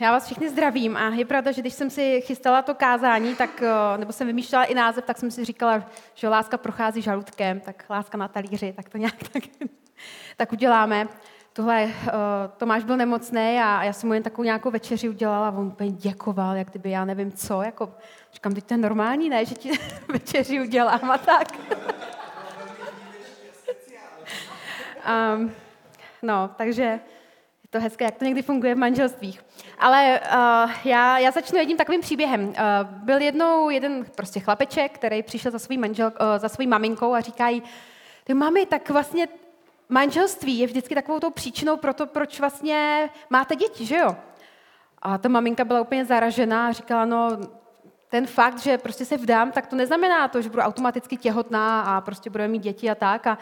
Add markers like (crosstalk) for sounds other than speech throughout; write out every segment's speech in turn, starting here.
Já vás všichni zdravím a je pravda, že když jsem si chystala to kázání, tak, eh, nebo jsem vymýšlela i název, tak jsem si říkala, že láska prochází žaludkem, tak láska na talíři, tak to nějak (laughs) tak, tak uděláme. Tohle, uh, Tomáš byl nemocný a já jsem mu jen takovou nějakou večeři udělala a on úplně děkoval, jak kdyby já nevím co. Jako, říkám, teď to je normální, ne, že ti (laughs) večeři udělám a tak. um, (laughs) no, takže to hezké, jak to někdy funguje v manželstvích. Ale uh, já, já začnu jedním takovým příběhem. Uh, byl jednou jeden prostě chlapeček, který přišel za svou manžel, uh, za svojí maminkou a říkají, ty mami, tak vlastně manželství je vždycky takovou tou příčinou pro to, proč vlastně máte děti, že jo? A ta maminka byla úplně zaražená a říkala, no ten fakt, že prostě se vdám, tak to neznamená to, že budu automaticky těhotná a prostě budeme mít děti a tak. A,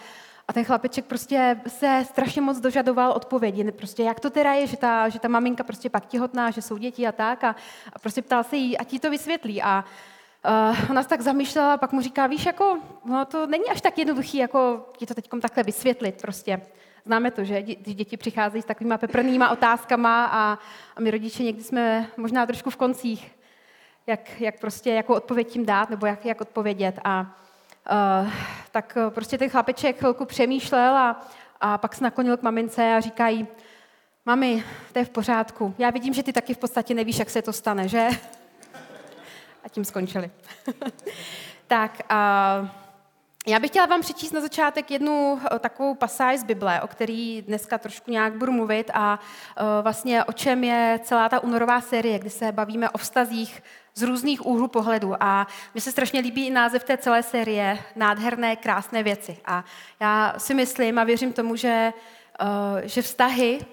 a ten chlapeček prostě se strašně moc dožadoval odpovědi. Prostě jak to teda je, že ta, že ta maminka prostě pak těhotná, že jsou děti a tak. A, a prostě ptal se jí, a ti to vysvětlí. A uh, ona se tak zamýšlela a pak mu říká, víš, jako, no, to není až tak jednoduchý, jako ti to teď takhle vysvětlit prostě. Známe to, že když děti přicházejí s takovými peprnýma otázkama a, a my rodiče někdy jsme možná trošku v koncích, jak, jak prostě, jakou odpověď tím dát nebo jak, jak odpovědět. A Uh, tak eh, prostě ten chlapeček chvilku přemýšlel a, a pak se naklonil k mamince a říkají, mami, to je v pořádku. Já vidím, že ty taky v podstatě nevíš, jak se to stane, že? A tím skončili. (laughs) tak, uh, já bych chtěla vám přečíst na začátek jednu takovou pasáž z Bible, o který dneska trošku nějak budu mluvit a vlastně o čem je celá ta únorová série, kdy se bavíme o vztazích z různých úhlů pohledu. A mi se strašně líbí i název té celé série Nádherné, krásné věci. A já si myslím a věřím tomu, že, že vztahy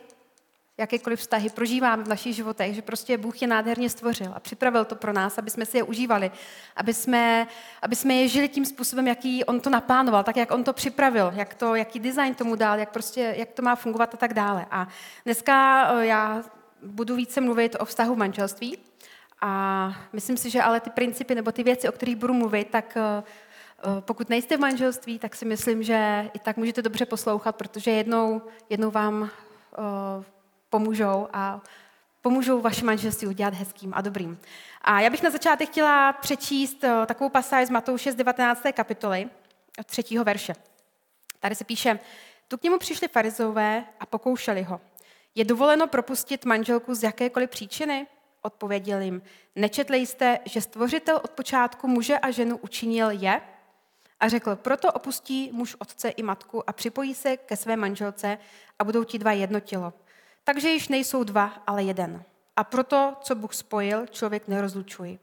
jakékoliv vztahy prožíváme v našich životech, že prostě Bůh je nádherně stvořil a připravil to pro nás, aby jsme si je užívali, aby jsme, aby jsme je žili tím způsobem, jaký On to naplánoval, tak jak On to připravil, jak to, jaký design tomu dal, jak, prostě, jak to má fungovat a tak dále. A dneska eh, já budu více mluvit o vztahu manželství a myslím si, že ale ty principy nebo ty věci, o kterých budu mluvit, tak eh, eh, pokud nejste v manželství, tak si myslím, že i tak můžete dobře poslouchat, protože jednou, jednou vám pomůžou a pomůžou vaše manželství udělat hezkým a dobrým. A já bych na začátek chtěla přečíst eh, takovou pasáž z Matouše z 19. kapitoly, od třetího verše. Tady se píše, tu k němu přišli farizové a pokoušeli ho. Je dovoleno propustit manželku z jakékoliv příčiny? Odpověděl jim, nečetli jste, že stvořitel od počátku muže a ženu učinil je? A řekl, proto opustí muž otce i matku a připojí se ke své manželce a budou ti dva jedno tělo. Takže již nejsou dva, ale jeden. A proto, co Bůh spojil, člověk nerozlučuje.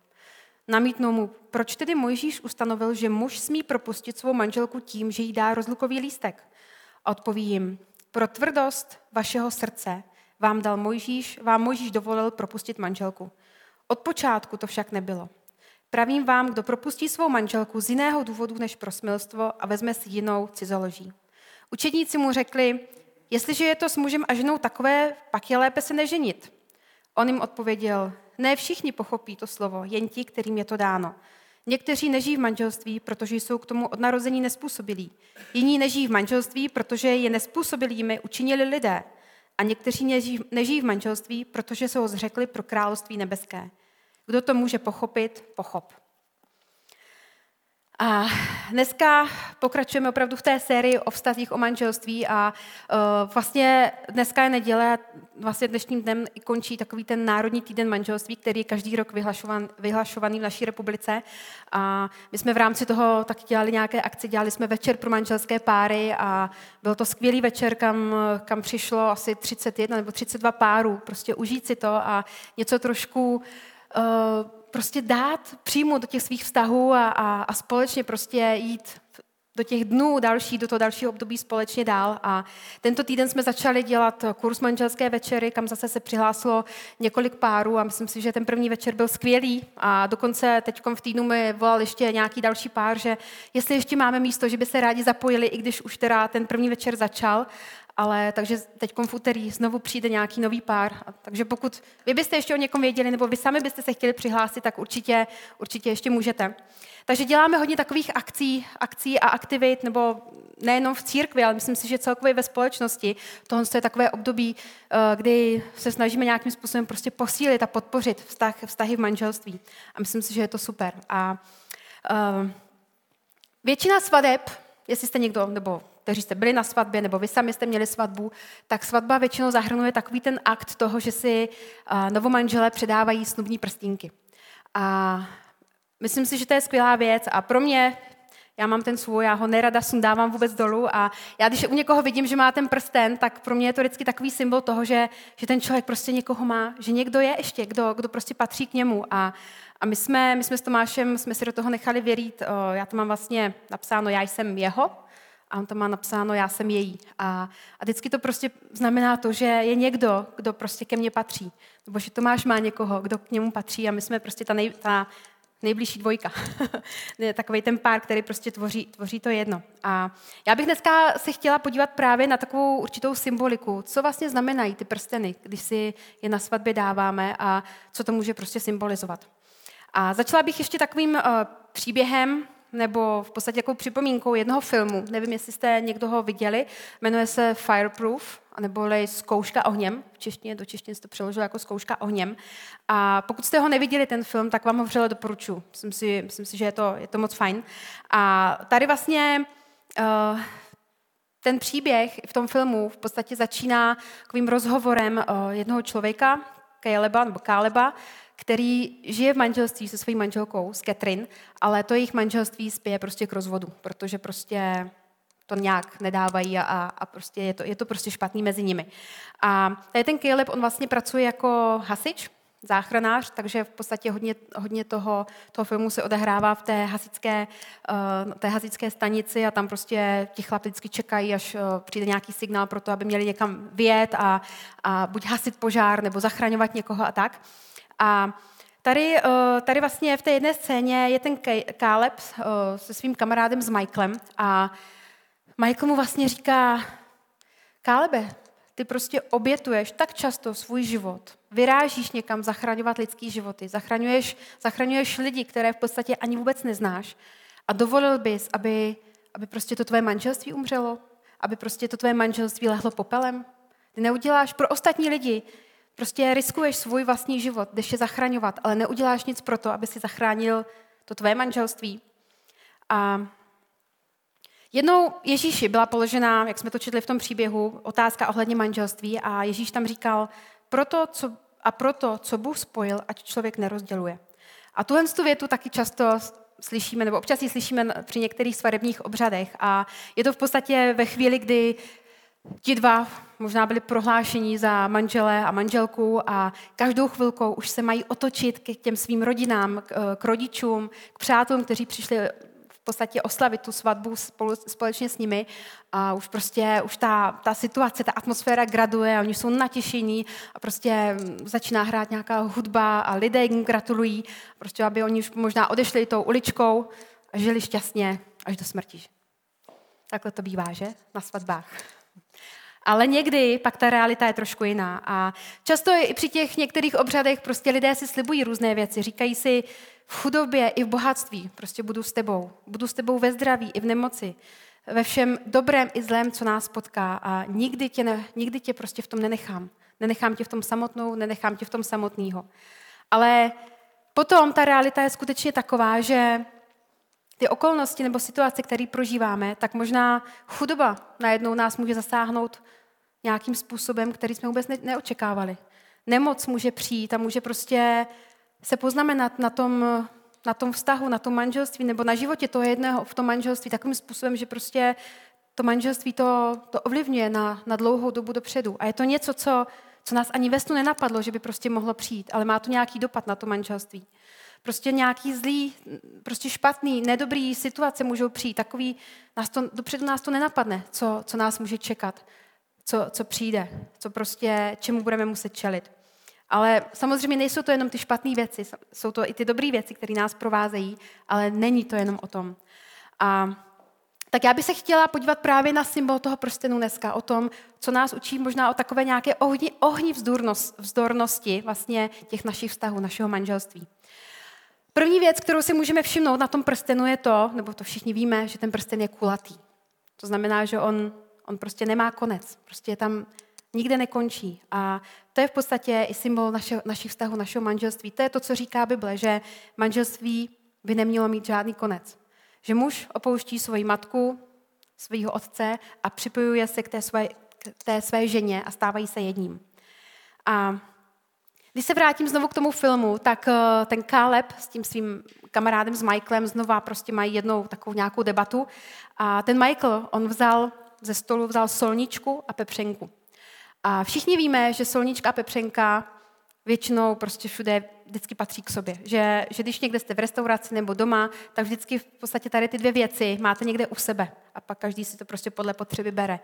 Namítnou mu, proč tedy Mojžíš ustanovil, že muž smí propustit svou manželku tím, že jí dá rozlukový lístek? A odpoví jim, pro tvrdost vašeho srdce vám dal Mojžíš, vám Mojžíš dovolil propustit manželku. Od počátku to však nebylo. Pravím vám, kdo propustí svou manželku z jiného důvodu než pro smilstvo a vezme si jinou cizoloží. Učedníci mu řekli, Jestliže je to s mužem a ženou takové, pak je lépe se neženit. On jim odpověděl, ne všichni pochopí to slovo, jen ti, kterým je to dáno. Někteří nežijí v manželství, protože jsou k tomu od narození nespůsobilí. Jiní nežijí v manželství, protože je nespůsobilými učinili lidé. A někteří nežijí, nežijí v manželství, protože se ho zřekli pro království nebeské. Kdo to může pochopit, pochop. A dneska pokračujeme opravdu v té sérii o vztazích o manželství a uh, vlastně dneska je neděle, vlastně dnešním dnem končí takový ten Národní týden manželství, který je každý rok vyhlašovan, vyhlašovaný v naší republice. A my jsme v rámci toho tak dělali nějaké akce, dělali jsme večer pro manželské páry a byl to skvělý večer, kam, kam přišlo asi 31 nebo 32 párů, prostě užít si to a něco trošku uh, prostě dát, přijmout do těch svých vztahů a, a, a společně prostě jít do těch dnů další, do toho dalšího období společně dál. A tento týden jsme začali dělat kurz manželské večery, kam zase se přihlásilo několik párů a myslím si, že ten první večer byl skvělý. A dokonce teď v týdnu mi volal ještě nějaký další pár, že jestli ještě máme místo, že by se rádi zapojili, i když už teda ten první večer začal. Ale takže teď v úterý znovu přijde nějaký nový pár. A, takže pokud vy byste ještě o někom věděli, nebo vy sami byste se chtěli přihlásit, tak určitě, určitě ještě můžete. Takže děláme hodně takových akcí, akcí a aktivit, nebo nejenom v církvi, ale myslím si, že celkově ve společnosti. Tohle je takové období, eh, kdy se snažíme nějakým způsobem prostě posílit a podpořit vztah, vztahy v manželství. A myslím si, že je to super. A uh, většina svadeb, jestli jste někdo, nebo kteří jste byli na svatbě, nebo vy sami jste měli svatbu, tak svatba většinou zahrnuje takový ten akt toho, že si novomanželé předávají snubní prstínky. A myslím si, že to je skvělá věc a pro mě já mám ten svůj, já ho nerada sundávám vůbec dolů a já když u někoho vidím, že má ten prsten, tak pro mě je to vždycky takový symbol toho, že, že ten člověk prostě někoho má, že někdo je ještě, kdo, kdo prostě patří k němu a, a my jsme, my jsme s Tomášem, jsme si do toho nechali věřit, já to mám vlastně napsáno, já jsem jeho, a on to má napsáno, já jsem její. A, a vždycky to prostě znamená to, že je někdo, kdo prostě ke mně patří. Nebo že Tomáš má někoho, kdo k němu patří a my jsme prostě ta, nej, ta nejbližší dvojka. (laughs) Takový ten pár, který prostě tvoří, tvoří to jedno. A já bych dneska se chtěla podívat právě na takovou určitou symboliku. Co vlastně znamenají ty prsteny, když si je na svatbě dáváme a co to může prostě symbolizovat. A začala bych ještě takovým uh, příběhem, nebo v podstatě jako připomínkou jednoho filmu. Nevím, jestli jste někdo ho viděli. Jmenuje se Fireproof, nebo Zkouška ohněm. V češtině, do češtiny se to přeložilo jako Zkouška ohněm. A pokud jste ho neviděli, ten film, tak vám ho vřele doporučuji. Myslím si, myslím si že je to, je to moc fajn. A tady vlastně uh, ten příběh v tom filmu v podstatě začíná takovým rozhovorem uh, jednoho člověka, Caleba, nebo Káleba, který žije v manželství se svojí manželkou, s Catherine, ale to jejich manželství spěje prostě k rozvodu, protože prostě to nějak nedávají a, a prostě je to, je to prostě špatný mezi nimi. A tady ten Caleb, on vlastně pracuje jako hasič, záchranář, takže v podstatě hodně, hodně toho, toho filmu se odehrává v té hasičské, uh, té hasičské stanici a tam prostě ti chlapci vždycky čekají, až uh, přijde nějaký signál pro to, aby měli někam vyjet a, a buď hasit požár nebo zachraňovat někoho a tak. A tady, uh, tady vlastně v té jedné scéně je ten Caleb uh, se svým kamarádem s Michaelem a Michael mu vlastně říká, Kálebe, ty prostě obětuješ tak často svůj život, vyrážíš někam zachraňovat lidský životy, zachraňuješ, zachraňuješ lidi, které v podstatě ani vůbec neznáš. A dovolil bys, aby, aby prostě to tvoje manželství umřelo, aby prostě to tvoje manželství lehlo popelem. Ty neuděláš pro ostatní lidi, prostě riskuješ svůj vlastní život, jdeš je zachraňovat, ale neuděláš nic pro to, aby si zachránil to tvoje manželství. A Jednou Ježíši byla položena, jak jsme to četli v tom příběhu, otázka ohledně manželství a Ježíš tam říkal, proto, co, a proto, co Bůh spojil, ať člověk nerozděluje. A tuhle tu větu taky často slyšíme, nebo občas ji slyšíme při některých svarebních obřadech. A je to v podstatě ve chvíli, kdy ti dva možná byli prohlášení za manžele a manželku a každou chvilkou už se mají otočit k těm svým rodinám, k, k rodičům, k přátelům, kteří přišli podstatě oslavit tu svatbu spolu, společně s nimi a už prostě, už ta, ta situace, ta atmosféra graduje a oni jsou natěšení a prostě začíná hrát nějaká hudba a lidé jim gratulují, prostě aby oni už možná odešli tou uličkou a žili šťastně až do smrti. Takhle to bývá, že? Na svatbách. Ale někdy pak ta realita je trošku jiná. A často i při těch některých obřadech prostě lidé si slibují různé věci. Říkají si, v chudobě i v bohatství prostě budu s tebou. Budu s tebou ve zdraví i v nemoci. Ve všem dobrém i zlém, co nás potká. A nikdy tě, ne, nikdy tě prostě v tom nenechám. Nenechám tě v tom samotnou, nenechám tě v tom samotného. Ale potom ta realita je skutečně taková, že ty okolnosti nebo situace, které prožíváme, tak možná chudoba najednou nás může zasáhnout nějakým způsobem, který jsme vůbec neočekávali. Nemoc může přijít a může prostě se poznamenat na tom, na tom vztahu, na tom manželství nebo na životě toho jedného v tom manželství takovým způsobem, že prostě to manželství to, to ovlivňuje na, na dlouhou dobu dopředu. A je to něco, co, co nás ani ve snu nenapadlo, že by prostě mohlo přijít, ale má to nějaký dopad na to manželství. Prostě nějaký zlý, prostě špatný, nedobrý situace můžou přijít. Takový, nás to, dopředu nás to nenapadne, co, co nás může čekat, co, co přijde, co prostě, čemu budeme muset čelit. Ale samozřejmě nejsou to jenom ty špatné věci, jsou to i ty dobré věci, které nás provázejí, ale není to jenom o tom. A tak já bych se chtěla podívat právě na symbol toho prstenu dneska, o tom, co nás učí možná o takové nějaké ohni, ohni vzdornosti vlastně těch našich vztahů, našeho manželství. První věc, kterou si můžeme všimnout na tom prstenu je to, nebo to všichni víme, že ten prsten je kulatý. To znamená, že on, on prostě nemá konec. Prostě je tam nikde nekončí. A to je v podstatě i symbol naše, našich vztahů, našeho manželství. To je to, co říká Bible, že manželství by nemělo mít žádný konec. Že muž opouští svoji matku, svého otce a připojuje se k té své, k té své ženě a stávají se jedním. A když se vrátím znovu k tomu filmu, tak eh, ten Caleb s tím svým kamarádem, s Michaelem, znova prostě mají jednou takovou nějakou debatu. A ten Michael, on vzal ze stolu vzal solničku a pepřenku. A všichni víme, že solnička a pepřenka většinou prostě všude vždycky patří k sobě. Že, že když někde jste v restauraci nebo doma, tak vždycky v podstatě tady ty dvě věci máte někde u sebe a pak každý si to prostě podle potřeby bere.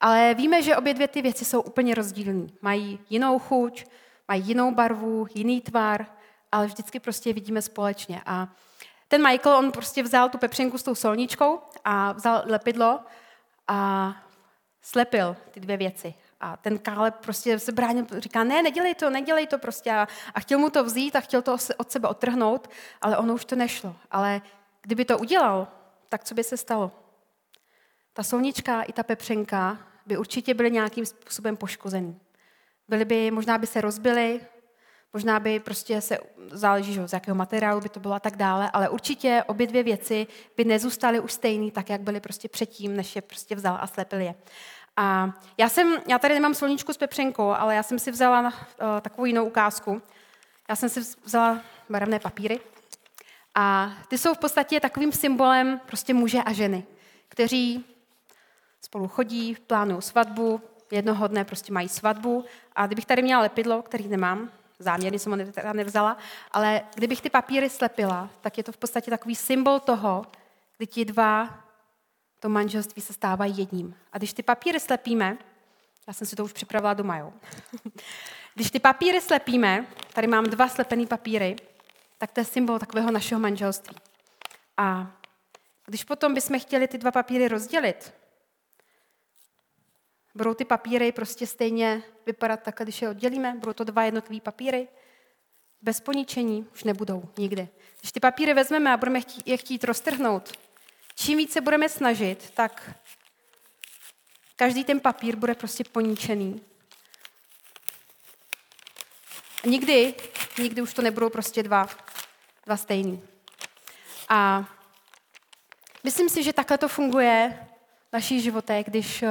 Ale víme, že obě dvě ty věci jsou úplně rozdílné. Mají jinou chuť, mají jinou barvu, jiný tvar, ale vždycky prostě je vidíme společně. A ten Michael, on prostě vzal tu pepřenku s tou solničkou a vzal lepidlo a slepil ty dvě věci. A ten Káleb prostě se bránil, říká, ne, nedělej to, nedělej to prostě. A, a chtěl mu to vzít a chtěl to od sebe otrhnout, ale ono už to nešlo. Ale kdyby to udělal, tak co by se stalo? Ta solnička i ta pepřenka by určitě byly nějakým způsobem poškozený. Byly by, možná by se rozbily, možná by prostě se, záleží, že, z jakého materiálu by to bylo a tak dále, ale určitě obě dvě věci by nezůstaly už stejný, tak jak byly prostě předtím, než je prostě vzal a slepil je. A já, jsem, já tady nemám sloníčku s pepřenkou, ale já jsem si vzala uh, takovou jinou ukázku. Já jsem si vzala barevné papíry a ty jsou v podstatě takovým symbolem prostě muže a ženy, kteří spolu chodí, plánují svatbu, jednoho dne prostě mají svatbu a kdybych tady měla lepidlo, který nemám, záměrně jsem ho teda nevzala, ale kdybych ty papíry slepila, tak je to v podstatě takový symbol toho, kdy ti dva to manželství se stávají jedním. A když ty papíry slepíme, já jsem si to už připravila doma, jo. (laughs) Když ty papíry slepíme, tady mám dva slepený papíry, tak to je symbol takového našeho manželství. A když potom bychom chtěli ty dva papíry rozdělit, budou ty papíry prostě stejně vypadat takhle, když je oddělíme, budou to dva jednotlivé papíry, bez poničení už nebudou nikdy. Když ty papíry vezmeme a budeme je chtít roztrhnout, čím více budeme snažit, tak každý ten papír bude prostě poničený. A nikdy, nikdy už to nebudou prostě dva, dva stejný. A myslím si, že takhle to funguje v našich životech, když, eh,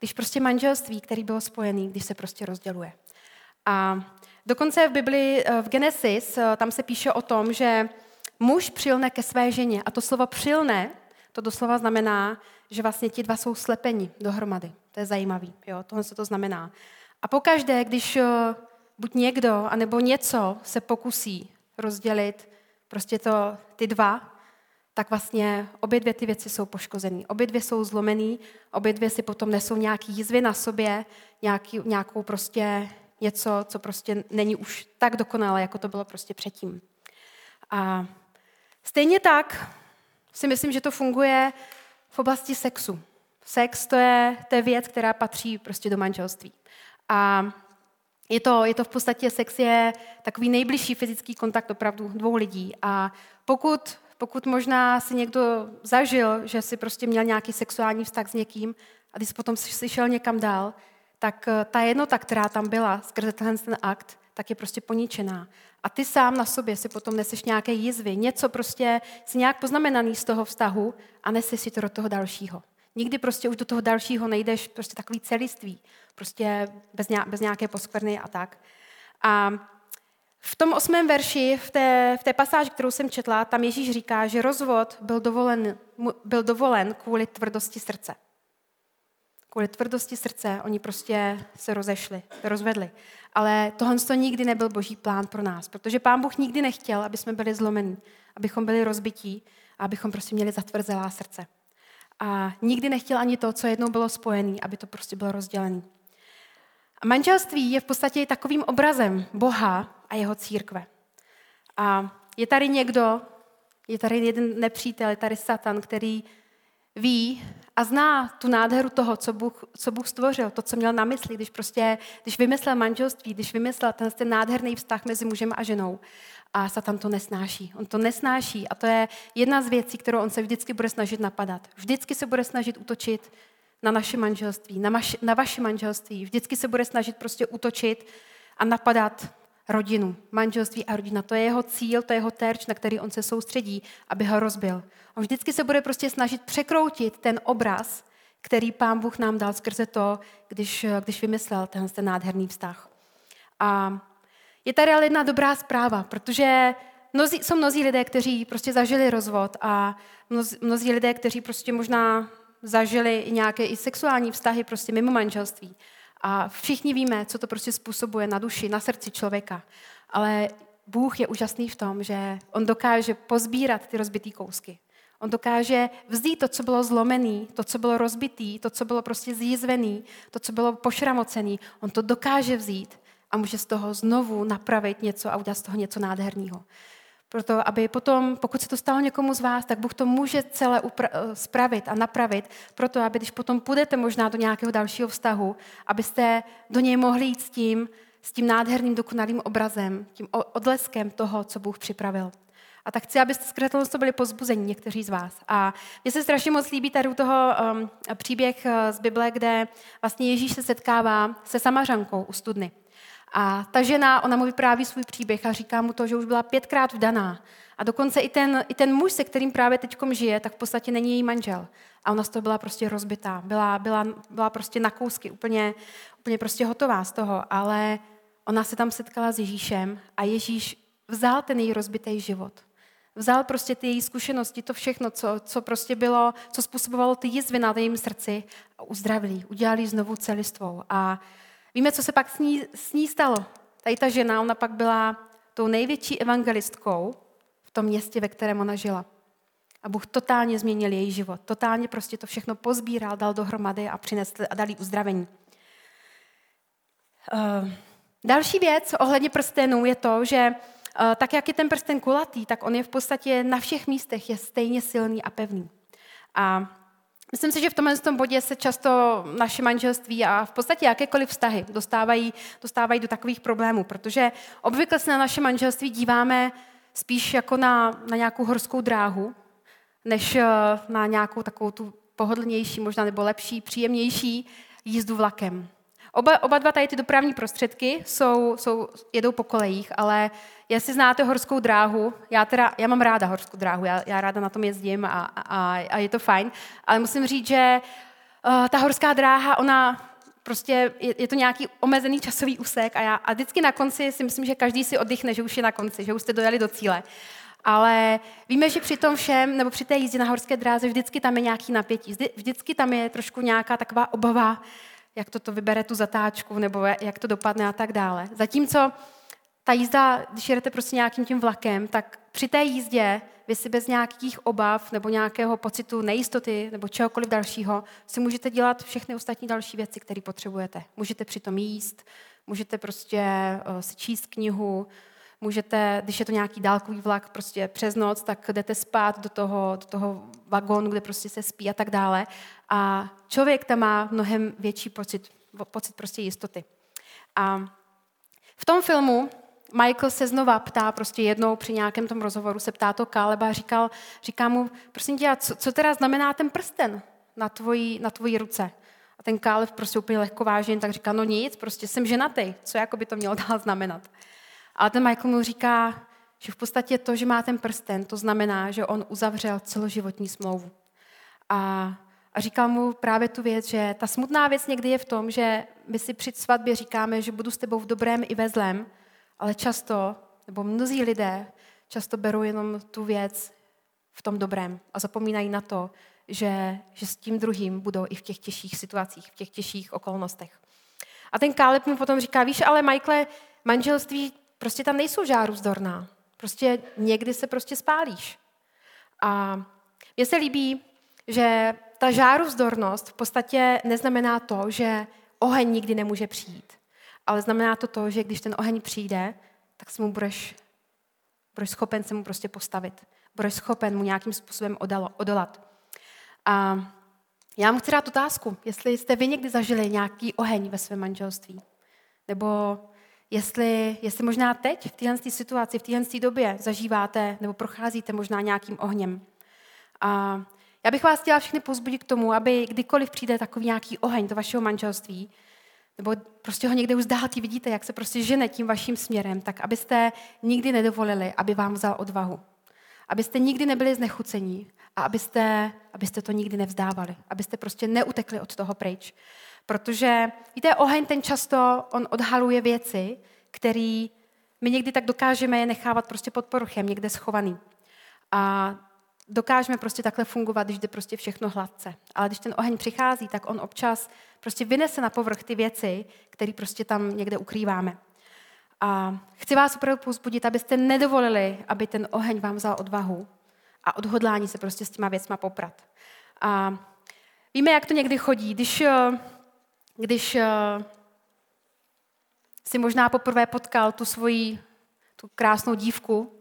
když prostě manželství, který bylo spojený, když se prostě rozděluje. A dokonce v Bibli, eh, v Genesis, eh, tam se píše o tom, že muž přilne ke své ženě. A to slovo přilne, to doslova znamená, že vlastně ti dva jsou slepeni dohromady. To je zajímavý, jo, tohle se to znamená. A pokaždé, když eh, buď někdo, anebo něco se pokusí rozdělit prostě to, ty dva, tak vlastně obě dvě ty věci jsou poškozený. Obě dvě jsou zlomený, obě dvě si potom nesou nějaký jízvy na sobě, nějaký, nějakou prostě něco, co prostě není už tak dokonalé, jako to bylo prostě předtím. A Stejně tak si myslím, že to funguje v oblasti sexu. Sex to je, to je věc, která patří prostě do manželství. A je to, je to v podstatě, sex je takový nejbližší fyzický kontakt opravdu dvou lidí. A pokud, pokud možná si někdo zažil, že si prostě měl nějaký sexuální vztah s někým a když potom si šel někam dál, tak eh, ta jednota, která tam byla skrze ten akt, tak je prostě poničená. A ty sám na sobě si potom neseš nějaké jizvy, něco prostě si nějak poznamenaný z toho vztahu a neseš si to do toho dalšího. Nikdy prostě už do toho dalšího nejdeš prostě takový celiství, prostě bez, bez nějaké poskvrny a tak. A v tom osmém verši, v té, v té pasáži, kterou jsem četla, tam Ježíš říká, že rozvod byl dovolen, byl dovolen kvůli tvrdosti srdce. Kvůli tvrdosti srdce oni prostě se rozešli, rozvedli. Ale tohle to nikdy nebyl boží plán pro nás, protože pán Bůh nikdy nechtěl, aby jsme byli zlomení, abychom byli rozbití a abychom prostě měli zatvrzelá srdce. A nikdy nechtěl ani to, co jednou bylo spojené, aby to prostě bylo rozdělené. Manželství je v podstatě takovým obrazem Boha a jeho církve. A je tady někdo, je tady jeden nepřítel, je tady Satan, který ví a zná tu nádheru toho, co Bůh, co Bůh stvořil, to, co měl na mysli, když prostě, když vymyslel manželství, když vymyslel ten, ten nádherný vztah mezi mužem a ženou. A Satan to nesnáší. On to nesnáší a to je jedna z věcí, kterou on se vždycky bude snažit napadat. Vždycky se bude snažit útočit na naše manželství, na, maš, na vaše manželství. Vždycky se bude snažit prostě útočit a napadat rodinu, manželství a rodina. To je jeho cíl, to je jeho terč, na který on se soustředí, aby ho rozbil. On vždycky se bude prostě snažit překroutit ten obraz, který pán Bůh nám dal skrze to, když, když vymyslel ten, ten nádherný vztah. A je tady ale jedna dobrá zpráva, protože mnozí, jsou mnozí lidé, kteří prostě zažili rozvod a mnozí, mnozí lidé, kteří prostě možná zažili nějaké i sexuální vztahy prostě mimo manželství. A všichni víme, co to prostě způsobuje na duši, na srdci člověka. Ale Bůh je úžasný v tom, že on dokáže pozbírat ty rozbitý kousky. On dokáže vzít to, co bylo zlomený, to, co bylo rozbitý, to, co bylo prostě zjízvený, to, co bylo pošramocený. On to dokáže vzít a může z toho znovu napravit něco a udělat z toho něco nádherného. Proto, aby potom, pokud se to stalo někomu z vás, tak Bůh to může celé upra- eh, spravit a napravit, proto, aby když potom půjdete možná do nějakého dalšího vztahu, abyste do něj mohli jít s tím, s tím nádherným, dokonalým obrazem, tím odleskem toho, co Bůh připravil. A tak chci, abyste skrze to byli pozbuzení, někteří z vás. A mně se strašně moc líbí tady u toho um, příběh eh, z Bible, kde vlastně Ježíš se setkává se samařankou u studny. A ta žena, ona mu vypráví svůj příběh a říká mu to, že už byla pětkrát vdaná. A dokonce i ten, i ten muž, se kterým právě teď žije, tak v podstatě není její manžel. A ona z toho byla prostě rozbitá. Byla, byla, byla prostě na kousky, úplně, úplně prostě hotová z toho. Ale ona se tam setkala s Ježíšem a Ježíš vzal ten její rozbitý život. Vzal prostě ty její zkušenosti, to všechno, co, co prostě bylo, co způsobovalo ty jizvy na jejím srdci a uzdravili, udělali znovu celistvou. A Víme, co se pak s ní, s ní stalo. Tady ta žena, ona pak byla tou největší evangelistkou v tom městě, ve kterém ona žila. A Bůh totálně změnil její život. Totálně prostě to všechno pozbíral, dal dohromady a přinesl a dal jí uzdravení. Uh, další věc ohledně prstenů je to, že uh, tak, jak je ten prsten kulatý, tak on je v podstatě na všech místech je stejně silný a pevný. A Myslím si, že v tomhle tom bodě se často naše manželství a v podstatě jakékoliv vztahy dostávají, dostávají do takových problémů, protože obvykle se na naše manželství díváme spíš jako na, na nějakou horskou dráhu, než eh, na nějakou takovou tu pohodlnější, možná nebo lepší, příjemnější jízdu vlakem. Oba, oba dva tady ty dopravní prostředky jsou, jsou, jedou po kolejích, ale jestli znáte horskou dráhu, já, teda, já mám ráda horskou dráhu, já, já ráda na tom jezdím a, a, a je to fajn, ale musím říct, že uh, ta horská dráha, ona prostě je, je to nějaký omezený časový úsek a, já, a vždycky na konci si myslím, že každý si oddychne, že už je na konci, že už jste dojeli do cíle. Ale víme, že při tom všem, nebo při té jízdě na horské dráze, vždycky tam je nějaký napětí. Vždycky tam je trošku nějaká taková obava, jak to, to vybere tu zatáčku, nebo jak to dopadne a tak dále. Zatímco ta jízda, když jedete prostě nějakým tím vlakem, tak při té jízdě vy si bez nějakých obav nebo nějakého pocitu nejistoty nebo čehokoliv dalšího si můžete dělat všechny ostatní další věci, které potřebujete. Můžete přitom jíst, můžete prostě uh, si číst knihu, můžete, když je to nějaký dálkový vlak prostě přes noc, tak jdete spát do toho, do toho vagónu, kde prostě se spí a tak dále. A člověk tam má mnohem větší pocit, pocit prostě jistoty. A v tom filmu Michael se znova ptá, prostě jednou při nějakém tom rozhovoru se ptá to Káleba a říkal, říká mu, prosím tě, co, co teda znamená ten prsten na tvojí, na tvojí ruce? A ten Káleb prostě úplně lehko vážně, tak říká, no nic, prostě jsem ženatý, co jako by to mělo (laughs) dál znamenat? Ale ten Michael mu říká, že v podstatě to, že má ten prsten, to znamená, že on uzavřel celoživotní smlouvu. A, a říkal mu právě tu věc, že ta smutná věc někdy je v tom, že my si při svatbě říkáme, že budu s tebou v dobrém i ve zlém, ale často, nebo mnozí lidé často berou jenom tu věc v tom dobrém a zapomínají na to, že, že s tím druhým budou i v těch těžších situacích, v těch těžších okolnostech. A ten Káleb mu potom říká, víš, ale Michael, manželství prostě tam nejsou žáru vzdorná. Prostě někdy se prostě spálíš. A mně se líbí, že ta žáru vzdornost v podstatě neznamená to, že oheň nikdy nemůže přijít. Ale znamená to to, že když ten oheň přijde, tak se mu budeš, budeš schopen se mu prostě postavit. Budeš schopen mu nějakým způsobem odolat. A já vám chci dát otázku, jestli jste vy někdy zažili nějaký oheň ve svém manželství. Nebo jestli, jestli možná teď, v téhle situaci, v téhle době zažíváte nebo procházíte možná nějakým ohněm. A já bych vás chtěla všechny pozbudit k tomu, aby kdykoliv přijde takový nějaký oheň do vašeho manželství, nebo prostě ho někde už z dálky vidíte, jak se prostě žene tím vaším směrem, tak abyste nikdy nedovolili, aby vám vzal odvahu. Abyste nikdy nebyli znechucení a abyste, abyste to nikdy nevzdávali. Abyste prostě neutekli od toho pryč. Protože, víte, oheň ten často, on odhaluje věci, které my někdy tak dokážeme je nechávat prostě pod poruchem, někde schovaný. A dokážeme prostě takhle fungovat, když jde prostě všechno hladce. Ale když ten oheň přichází, tak on občas prostě vynese na povrch ty věci, které prostě tam někde ukrýváme. A chci vás opravdu pozbudit, abyste nedovolili, aby ten oheň vám vzal odvahu a odhodlání se prostě s těma věcma poprat. A víme, jak to někdy chodí. Když, eh, když eh, si možná poprvé potkal tu svoji tu krásnou dívku,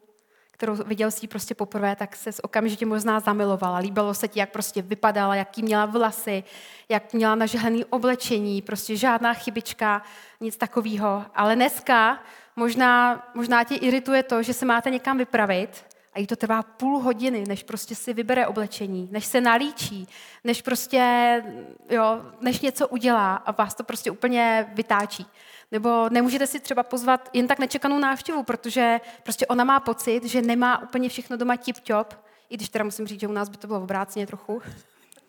kterou viděl si prostě poprvé, tak se okamžitě možná zamilovala. Líbilo se ti, jak prostě vypadala, jaký měla vlasy, jak měla nažehlený oblečení, prostě žádná chybička, nic takového. Ale dneska možná, možná tě irituje to, že se máte někam vypravit a jí to trvá půl hodiny, než prostě si vybere oblečení, než se nalíčí, než prostě, jo, než něco udělá a vás to prostě úplně vytáčí. Nebo nemůžete si třeba pozvat jen tak nečekanou návštěvu, protože prostě ona má pocit, že nemá úplně všechno doma tip-top, i když teda musím říct, že u nás by to bylo obráceně trochu.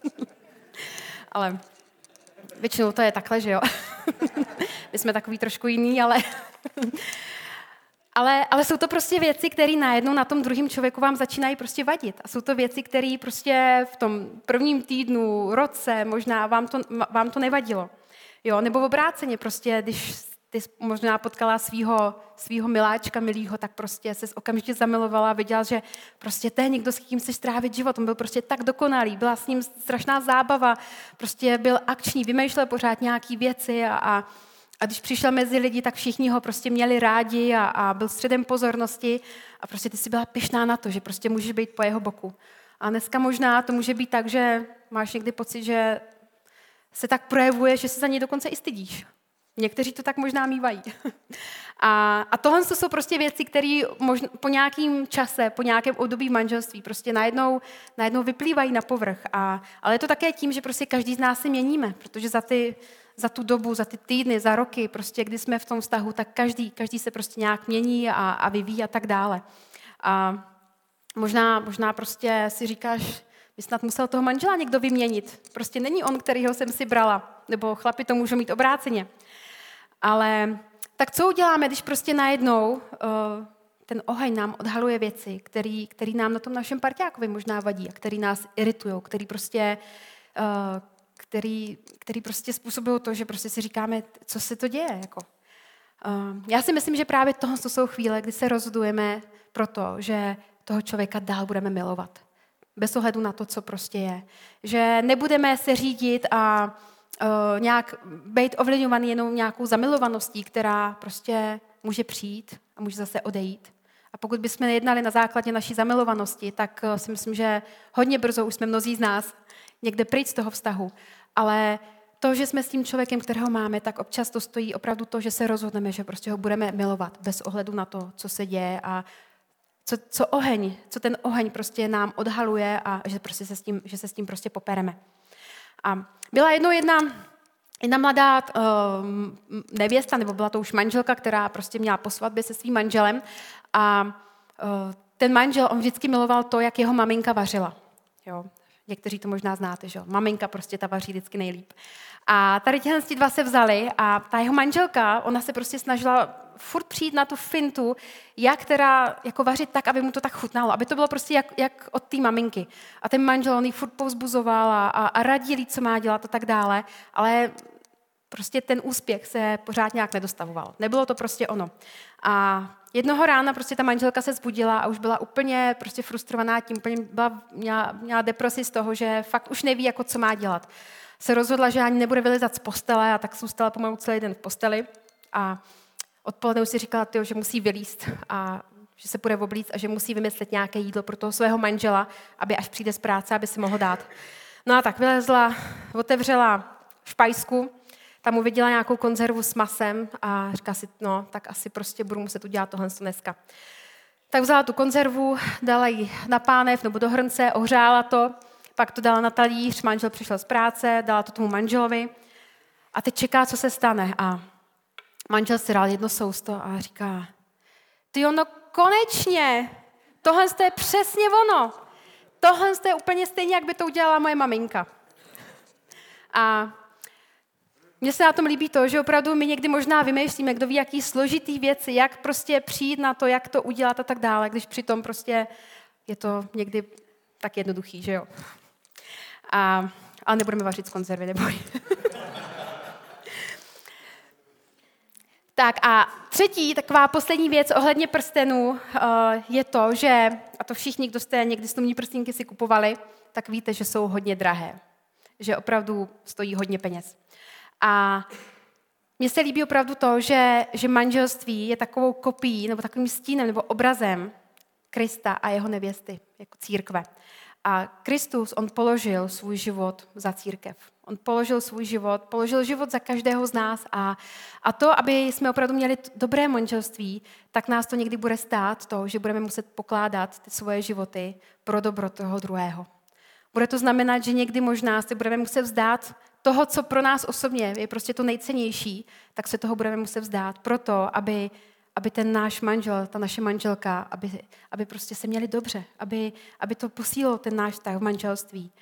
(laughs) ale většinou to je takhle, že jo. (laughs) My jsme takový trošku jiný, ale... ale, ale jsou to prostě věci, které najednou na tom druhém člověku vám začínají prostě vadit. A jsou to věci, které prostě v tom prvním týdnu, roce, možná vám to, vám to nevadilo. Jo, nebo v obráceně, prostě, když ty možná potkala svého svýho miláčka, milýho, tak prostě se okamžitě zamilovala a viděla, že prostě to je někdo, s kým chceš strávit život. On byl prostě tak dokonalý, byla s ním strašná zábava, prostě byl akční, vymýšlel pořád nějaké věci a, a, a když přišel mezi lidi, tak všichni ho prostě měli rádi a, a byl středem pozornosti a prostě ty si byla pyšná na to, že prostě můžeš být po jeho boku. A dneska možná to může být tak, že máš někdy pocit, že se tak projevuje, že se za něj dokonce i stydíš. Někteří to tak možná mývají. (laughs) A, a tohle jsou prostě věci, které po nějakém čase, po nějakém období manželství prostě najednou, najednou vyplývají na povrch. A, ale je to také tím, že prostě každý z nás se měníme, protože za, ty, za tu dobu, za ty týdny, za roky, prostě kdy jsme v tom vztahu, tak každý, každý se prostě nějak mění a, a vyvíjí a tak dále. A možná, možná prostě si říkáš, by snad musel toho manžela někdo vyměnit. Prostě není on, kterýho jsem si brala. Nebo chlapi to můžou mít obráceně. Ale tak co uděláme, když prostě najednou uh, ten oheň nám odhaluje věci, který, který nám na tom našem parťákovi možná vadí a který nás iritují, který prostě, uh, který, který prostě způsobují to, že prostě si říkáme, co se to děje. Jako. Uh, já si myslím, že právě tohle jsou chvíle, kdy se rozhodujeme pro to, že toho člověka dál budeme milovat. Bez ohledu na to, co prostě je. Že nebudeme se řídit a uh, nějak být ovlivňovaný jenom nějakou zamilovaností, která prostě může přijít a může zase odejít. A pokud bychom jednali na základě naší zamilovanosti, tak uh, si myslím, že hodně brzo už jsme mnozí z nás někde pryč z toho vztahu. Ale to, že jsme s tím člověkem, kterého máme, tak občas to stojí opravdu to, že se rozhodneme, že prostě ho budeme milovat bez ohledu na to, co se děje a co, co oheň, co ten oheň prostě nám odhaluje a že, prostě se, s tím, že se s tím prostě popereme. A byla jednou jedna, jedna mladá uh, nevěsta, nebo byla to už manželka, která prostě měla po svatbě se svým manželem a uh, ten manžel, on vždycky miloval to, jak jeho maminka vařila. Jo. Někteří to možná znáte, že jo? Maminka prostě ta vaří vždycky nejlíp. A tady těhle dva se vzali a ta jeho manželka, ona se prostě snažila furt přijít na tu fintu, jak teda jako vařit tak, aby mu to tak chutnalo, aby to bylo prostě jak, jak od té maminky. A ten manžel, on ji furt povzbuzoval a, a, radili, co má dělat a tak dále, ale prostě ten úspěch se pořád nějak nedostavoval. Nebylo to prostě ono. A jednoho rána prostě ta manželka se zbudila a už byla úplně prostě frustrovaná tím, úplně byla, měla, měla depresi z toho, že fakt už neví, jako co má dělat. Se rozhodla, že ani nebude vylezat z postele a tak zůstala pomalu celý den v posteli. A odpoledne už si říkala, tyjo, že musí vylíst a že se bude oblíct a že musí vymyslet nějaké jídlo pro toho svého manžela, aby až přijde z práce, aby si mohl dát. No a tak vylezla, otevřela špajsku, tam uviděla nějakou konzervu s masem a říká si, no, tak asi prostě budu muset udělat tohle dneska. Tak vzala tu konzervu, dala ji na pánev nebo do hrnce, ohřála to, pak to dala na talíř, manžel přišel z práce, dala to tomu manželovi a teď čeká, co se stane. A manžel si dal jedno sousto a říká, ty ono konečně, tohle je přesně ono. Tohle je úplně stejně, jak by to udělala moje maminka. A mně se na tom líbí to, že opravdu my někdy možná vymýšlíme, kdo ví, jaký složitý věci, jak prostě přijít na to, jak to udělat a tak dále, když přitom prostě je to někdy tak jednoduchý, že jo. A, ale nebudeme vařit z konzervy, neboj. tak a třetí, taková poslední věc ohledně prstenů uh, je to, že, a to všichni, kdo jste někdy snubní prstínky si kupovali, tak víte, že jsou hodně drahé. Že opravdu stojí hodně peněz. A mně se líbí opravdu to, že, že manželství je takovou kopií nebo takovým stínem nebo obrazem Krista a jeho nevěsty, jako církve. A Kristus, on položil svůj život za církev. On položil svůj život, položil život za každého z nás a, a to, aby jsme opravdu měli dobré manželství, tak nás to někdy bude stát to, že budeme muset pokládat ty svoje životy pro dobro toho druhého. Bude to znamenat, že někdy možná si budeme muset vzdát toho, co pro nás osobně je prostě to nejcennější, tak se toho budeme muset vzdát proto, aby, aby ten náš manžel, ta naše manželka, aby, aby prostě se měli dobře, aby, aby to posílilo ten náš vztah v manželství.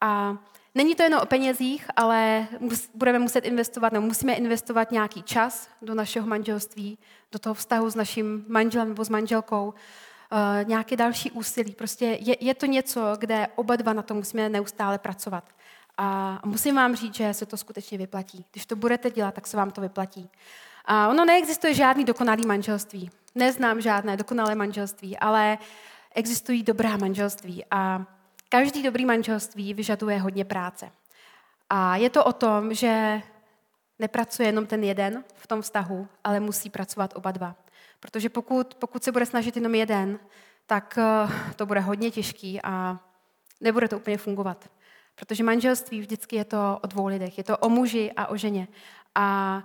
A není to jenom o penězích, ale mus, budeme muset investovat, nebo musíme investovat nějaký čas do našeho manželství, do toho vztahu s naším manželem nebo s manželkou, uh, nějaké další úsilí. Prostě je, je to něco, kde oba dva na to musíme neustále pracovat. A musím vám říct, že se to skutečně vyplatí. Když to budete dělat, tak se vám to vyplatí. A ono neexistuje žádný dokonalý manželství. Neznám žádné dokonalé manželství, ale existují dobrá manželství. A každý dobrý manželství vyžaduje hodně práce. A je to o tom, že nepracuje jenom ten jeden v tom vztahu, ale musí pracovat oba dva. Protože pokud, pokud se bude snažit jenom jeden, tak eh, to bude hodně těžký a nebude to úplně fungovat. Protože manželství vždycky je to o dvou lidech. Je to o muži a o ženě. A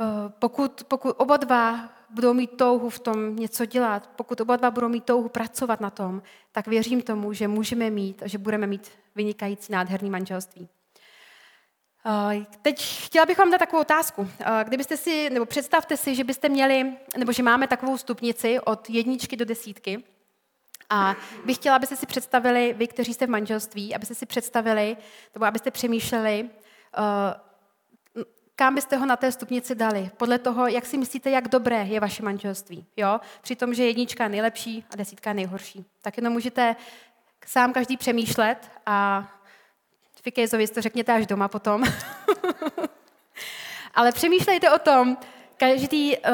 e, pokud, pokud oba dva budou mít touhu v tom něco dělat, pokud oba dva budou mít touhu pracovat na tom, tak věřím tomu, že můžeme mít, že budeme mít vynikající, nádherný manželství. E, teď chtěla bych vám dát takovou otázku. E, kdybyste si, nebo představte si, že byste měli, nebo že máme takovou stupnici od jedničky do desítky, a bych chtěla, abyste si představili, vy, kteří jste v manželství, abyste si představili, nebo abyste přemýšleli, uh, kam byste ho na té stupnici dali, podle toho, jak si myslíte, jak dobré je vaše manželství. Jo? Při tom, že jednička je nejlepší a desítka je nejhorší. Tak jenom můžete sám každý přemýšlet a Fikejzovi to řekněte až doma potom. (laughs) Ale přemýšlejte o tom, každý, uh,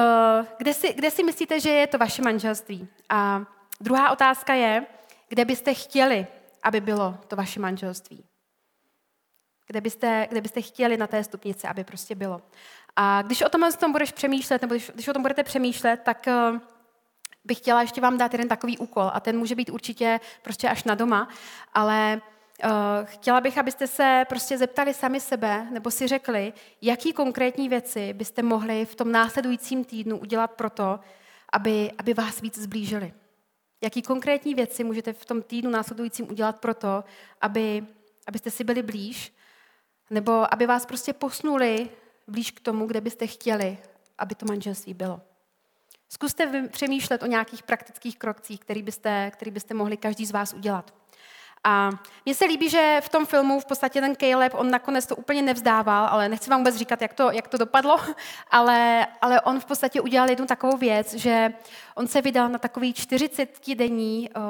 kde, si, kde si myslíte, že je to vaše manželství. A Druhá otázka je, kde byste chtěli, aby bylo to vaše manželství. Kde byste, kde byste chtěli na té stupnici, aby prostě bylo. A když o tom, tom budeš přemýšlet, nebo když, když o tom budete přemýšlet, tak uh, bych chtěla ještě vám dát jeden takový úkol. A ten může být určitě prostě až na doma, ale uh, chtěla bych, abyste se prostě zeptali sami sebe, nebo si řekli, jaký konkrétní věci byste mohli v tom následujícím týdnu udělat proto, aby, aby vás víc zblížili. Jaký konkrétní věci můžete v tom týdnu následujícím udělat pro to, aby, abyste si byli blíž, nebo aby vás prostě posnuli blíž k tomu, kde byste chtěli, aby to manželství bylo. Zkuste přemýšlet o nějakých praktických krokcích, který byste, který byste mohli každý z vás udělat. A mně se líbí, že v tom filmu v podstatě ten Caleb, on nakonec to úplně nevzdával, ale nechci vám vůbec říkat, jak to, jak to dopadlo, (laughs) ale, ale on v podstatě udělal jednu takovou věc, že on se vydal na takový 40-denní uh,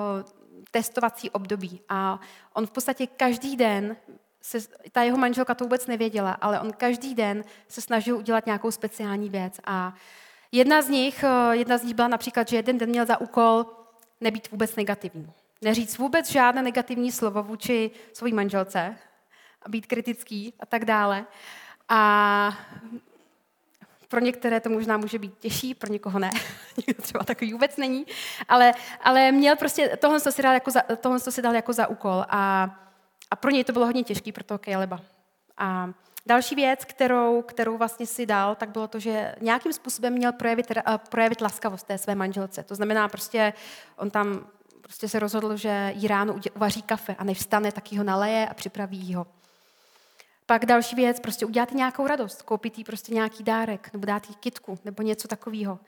testovací období a on v podstatě každý den se, ta jeho manželka to vůbec nevěděla, ale on každý den se snažil udělat nějakou speciální věc. A jedna z nich, jedna z nich byla například, že jeden den měl za úkol nebýt vůbec negativní. Neříct vůbec žádné negativní slovo vůči své manželce a být kritický a tak dále. A pro některé to možná může být těžší, pro někoho ne. (laughs) Někdo třeba takový vůbec není. Ale, ale měl prostě, tohle si dal jako za, tohle si dal jako za úkol. A, a pro něj to bylo hodně těžké, pro toho Caleba. A další věc, kterou, kterou vlastně si dal, tak bylo to, že nějakým způsobem měl projevit, uh, projevit laskavost té své manželce. To znamená prostě, on tam prostě se rozhodl, že jí ráno uvaří kafe a než vstane, tak ho naleje a připraví ho. Pak další věc, prostě udělat nějakou radost, koupit jí prostě nějaký dárek, nebo dát jí kitku, nebo něco takového.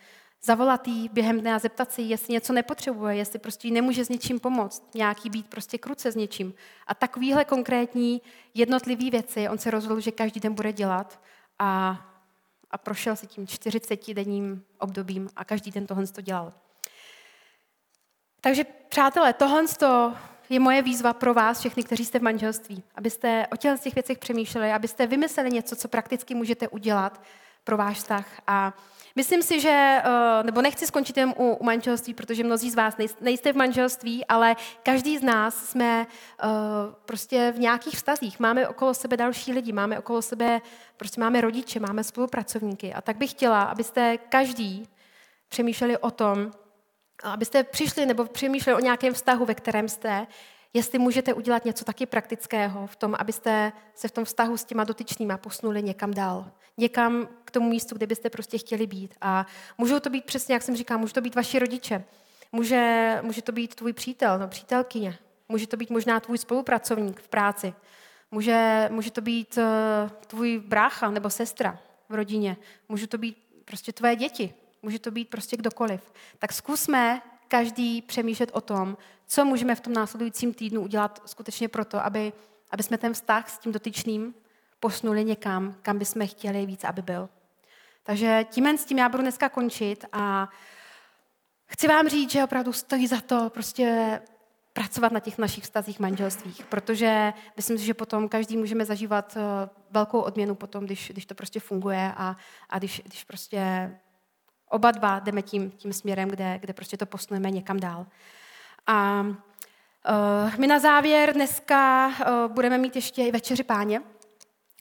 Zavolat jí během dne a zeptat se jestli něco nepotřebuje, jestli prostě jí nemůže s něčím pomoct, nějaký být prostě kruce s něčím. A takovýhle konkrétní jednotlivý věci on se rozhodl, že každý den bude dělat a, a prošel si tím 40-denním obdobím a každý den tohle to dělal. Takže přátelé, tohle je moje výzva pro vás, všechny, kteří jste v manželství, abyste o těch, těch věcech přemýšleli, abyste vymysleli něco, co prakticky můžete udělat pro váš vztah. A myslím si, že, eh, nebo nechci skončit jen u, u manželství, protože mnozí z vás nejste v manželství, ale každý z nás jsme uh, prostě v nějakých vztazích. Máme okolo sebe další lidi, máme okolo sebe, prostě máme rodiče, máme spolupracovníky. A tak bych chtěla, abyste každý přemýšleli o tom, abyste přišli nebo přemýšleli o nějakém vztahu, ve kterém jste, jestli můžete udělat něco taky praktického v tom, abyste se v tom vztahu s těma dotyčnýma posunuli někam dál. Někam k tomu místu, kde byste prostě chtěli být. A můžou to být přesně, jak jsem říkala, můžou to být vaši rodiče, může, může to být tvůj přítel, no, přítelkyně, může to být možná tvůj spolupracovník v práci, může, může to být uh, tvůj brácha nebo sestra v rodině, může to být prostě tvoje děti, může to být prostě kdokoliv. Tak zkusme každý přemýšlet o tom, co můžeme v tom následujícím týdnu udělat skutečně proto, aby, aby jsme ten vztah s tím dotyčným posunuli někam, kam bychom chtěli víc, aby byl. Takže tímhle s tím já budu dneska končit a chci vám říct, že opravdu stojí za to prostě pracovat na těch našich vztazích manželstvích, protože myslím si, že potom každý můžeme zažívat eh, velkou odměnu potom, když, když to prostě funguje a, a když, když prostě Oba dva jdeme tím, tím směrem, kde, kde prostě to posuneme někam dál. A uh, my na závěr dneska uh, budeme mít ještě i večeři páně.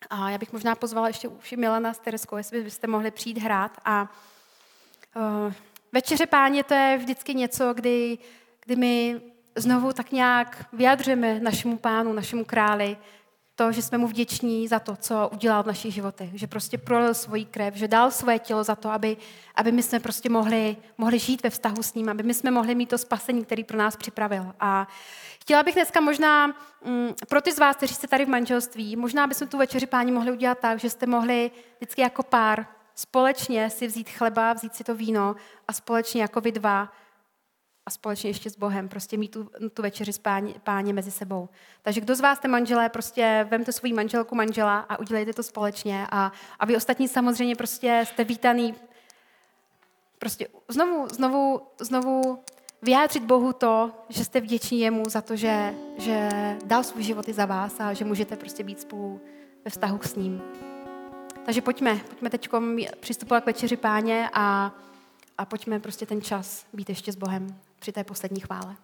A já bych možná pozvala ještě už Milana s Tereskou, jestli byste mohli přijít hrát. A uh, večeře páně to je vždycky něco, kdy, kdy my znovu tak nějak vyjadřujeme našemu pánu, našemu králi, to, že jsme mu vděční za to, co udělal v našich životech, že prostě prolil svoji krev, že dal svoje tělo za to, aby, aby my jsme prostě mohli, mohli žít ve vztahu s ním, aby my jsme mohli mít to spasení, který pro nás připravil. A chtěla bych dneska možná mm, pro ty z vás, kteří jste tady v manželství, možná bychom tu večeři páni mohli udělat tak, že jste mohli vždycky jako pár společně si vzít chleba, vzít si to víno a společně jako vy dva a společně ještě s Bohem, prostě mít tu, tu večeři s páni, páně mezi sebou. Takže kdo z vás jste manželé, prostě vemte svou manželku, manžela a udělejte to společně a, a vy ostatní samozřejmě prostě jste vítaný prostě znovu, znovu, znovu vyjádřit Bohu to, že jste vděční jemu za to, že, že dal svůj život i za vás a že můžete prostě být spolu ve vztahu s ním. Takže pojďme, pojďme teď přistupovat k večeři páně a, a pojďme prostě ten čas být ještě s Bohem při té poslední chvále.